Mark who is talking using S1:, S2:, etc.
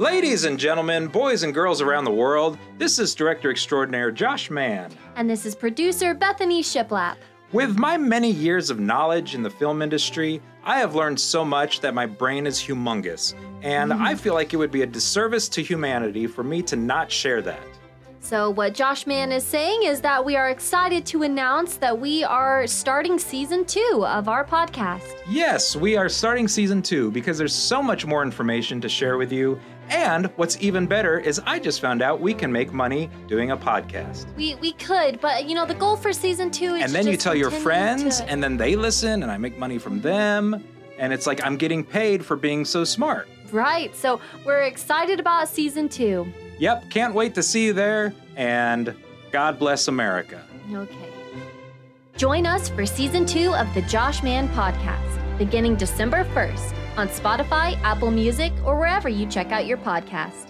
S1: Ladies and gentlemen, boys and girls around the world, this is director extraordinaire Josh Mann.
S2: And this is producer Bethanie Shiplap.
S1: With my many years of knowledge in the film industry, I have learned so much that my brain is humongous. And I mm-hmm. feel like it would be a disservice to humanity for me to not share that.
S2: So, what Josh Mann is saying is that we are excited to announce that we are starting season two of our podcast.
S1: Yes, we are starting season two because there's so much more information to share with you. And what's even better is I just found out we can make money doing a podcast.
S2: We, we could, but you know, the goal for season two is
S1: And then you tell your friends,
S2: to-
S1: and then they listen, and I make money from them. And it's like I'm getting paid for being so smart.
S2: Right, so we're excited about season two.
S1: Yep, can't wait to see you there. And God bless America.
S2: Okay. Join us for season two of the Josh Mann podcast, beginning December 1st on Spotify, Apple Music, or wherever you check out your podcast.